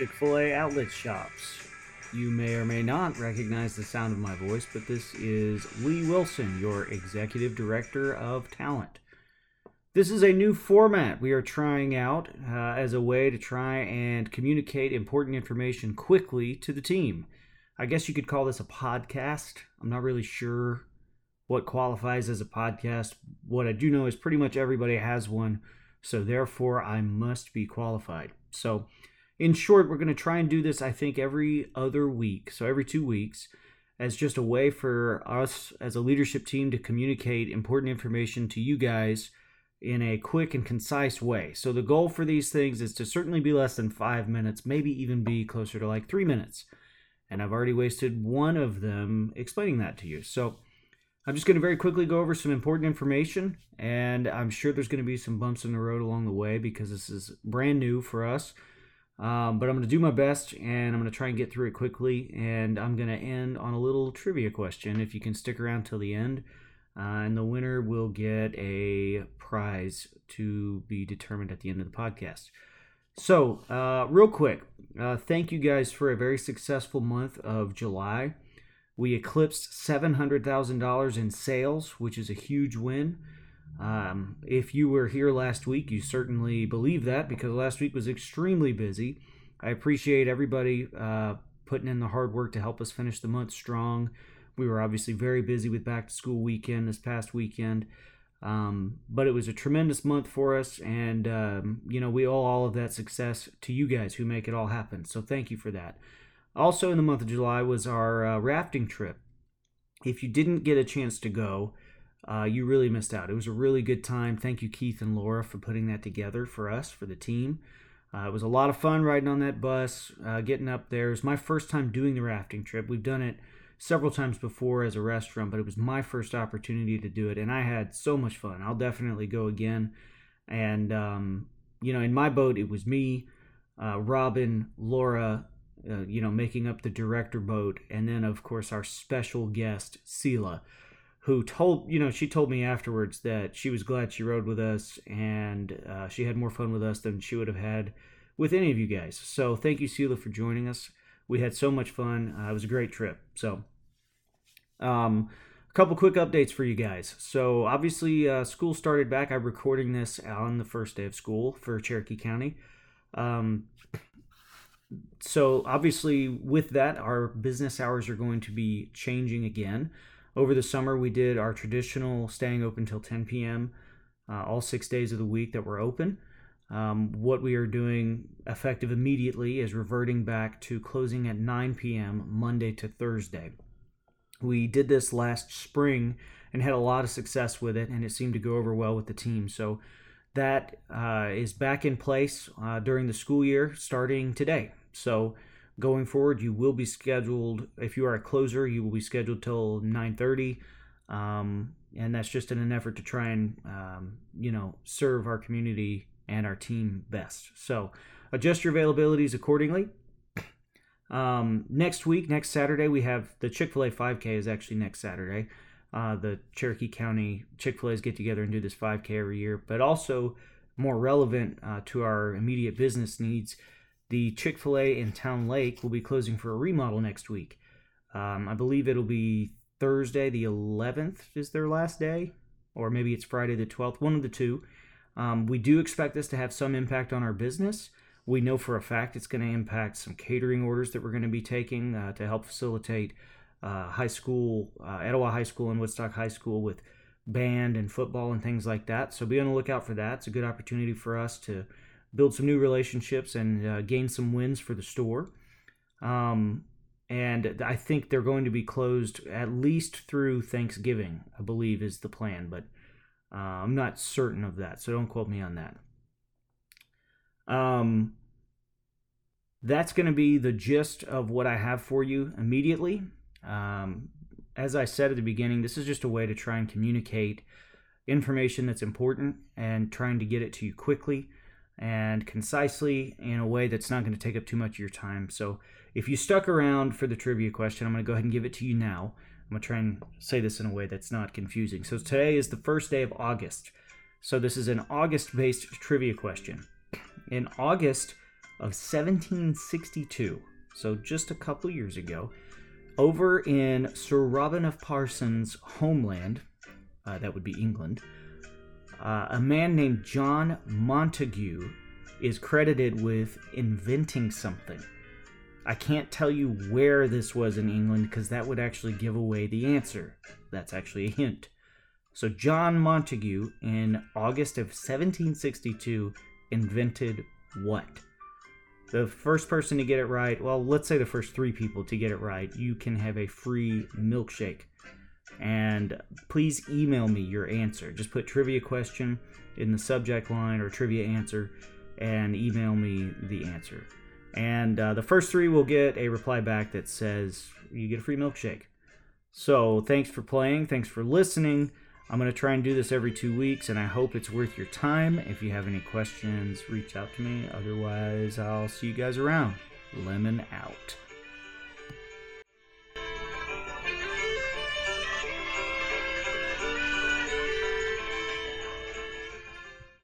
Chick fil A outlet shops. You may or may not recognize the sound of my voice, but this is Lee Wilson, your Executive Director of Talent. This is a new format we are trying out uh, as a way to try and communicate important information quickly to the team. I guess you could call this a podcast. I'm not really sure what qualifies as a podcast. What I do know is pretty much everybody has one, so therefore I must be qualified. So, in short, we're going to try and do this, I think, every other week. So, every two weeks, as just a way for us as a leadership team to communicate important information to you guys in a quick and concise way. So, the goal for these things is to certainly be less than five minutes, maybe even be closer to like three minutes. And I've already wasted one of them explaining that to you. So, I'm just going to very quickly go over some important information, and I'm sure there's going to be some bumps in the road along the way because this is brand new for us. Um, but I'm going to do my best and I'm going to try and get through it quickly. And I'm going to end on a little trivia question if you can stick around till the end. Uh, and the winner will get a prize to be determined at the end of the podcast. So, uh, real quick, uh, thank you guys for a very successful month of July. We eclipsed $700,000 in sales, which is a huge win. Um, if you were here last week, you certainly believe that because last week was extremely busy. I appreciate everybody uh, putting in the hard work to help us finish the month strong. We were obviously very busy with back to school weekend this past weekend. Um, but it was a tremendous month for us, and um, you know we owe all of that success to you guys who make it all happen. So thank you for that. Also, in the month of July was our uh, rafting trip. If you didn't get a chance to go, uh, you really missed out. It was a really good time. Thank you, Keith and Laura, for putting that together for us, for the team. Uh, it was a lot of fun riding on that bus, uh, getting up there. It was my first time doing the rafting trip. We've done it several times before as a restaurant, but it was my first opportunity to do it, and I had so much fun. I'll definitely go again. And um, you know, in my boat, it was me, uh, Robin, Laura, uh, you know, making up the director boat, and then of course our special guest, Sela, who told you know she told me afterwards that she was glad she rode with us, and uh, she had more fun with us than she would have had with any of you guys. So thank you, Sela, for joining us. We had so much fun. Uh, it was a great trip. So um, a couple quick updates for you guys. So obviously, uh, school started back. I'm recording this on the first day of school for Cherokee County. Um, so obviously, with that, our business hours are going to be changing again. Over the summer, we did our traditional staying open till 10 p.m. Uh, all six days of the week that we're open. Um, what we are doing effective immediately is reverting back to closing at 9 p.m. Monday to Thursday. We did this last spring and had a lot of success with it, and it seemed to go over well with the team. So that uh, is back in place uh, during the school year starting today. So going forward, you will be scheduled. If you are a closer, you will be scheduled till 9:30, um, and that's just in an effort to try and um, you know serve our community and our team best. So adjust your availabilities accordingly. Um, next week, next Saturday, we have the Chick fil A 5K is actually next Saturday. Uh, the Cherokee County Chick fil A's get together and do this 5K every year, but also more relevant uh, to our immediate business needs, the Chick fil A in Town Lake will be closing for a remodel next week. Um, I believe it'll be Thursday, the 11th, is their last day, or maybe it's Friday, the 12th, one of the two. Um, we do expect this to have some impact on our business. We know for a fact it's going to impact some catering orders that we're going to be taking uh, to help facilitate uh, high school, uh, Etowah High School and Woodstock High School with band and football and things like that. So be on the lookout for that. It's a good opportunity for us to build some new relationships and uh, gain some wins for the store. Um, and I think they're going to be closed at least through Thanksgiving, I believe is the plan, but uh, I'm not certain of that, so don't quote me on that. Um, that's going to be the gist of what I have for you immediately. Um, as I said at the beginning, this is just a way to try and communicate information that's important and trying to get it to you quickly and concisely in a way that's not going to take up too much of your time. So, if you stuck around for the trivia question, I'm going to go ahead and give it to you now. I'm going to try and say this in a way that's not confusing. So, today is the first day of August. So, this is an August based trivia question. In August, of 1762, so just a couple years ago, over in Sir Robin of Parsons' homeland, uh, that would be England, uh, a man named John Montagu is credited with inventing something. I can't tell you where this was in England because that would actually give away the answer. That's actually a hint. So, John Montagu in August of 1762 invented what? The first person to get it right, well, let's say the first three people to get it right, you can have a free milkshake. And please email me your answer. Just put trivia question in the subject line or trivia answer and email me the answer. And uh, the first three will get a reply back that says you get a free milkshake. So thanks for playing. Thanks for listening. I'm going to try and do this every two weeks, and I hope it's worth your time. If you have any questions, reach out to me. Otherwise, I'll see you guys around. Lemon out.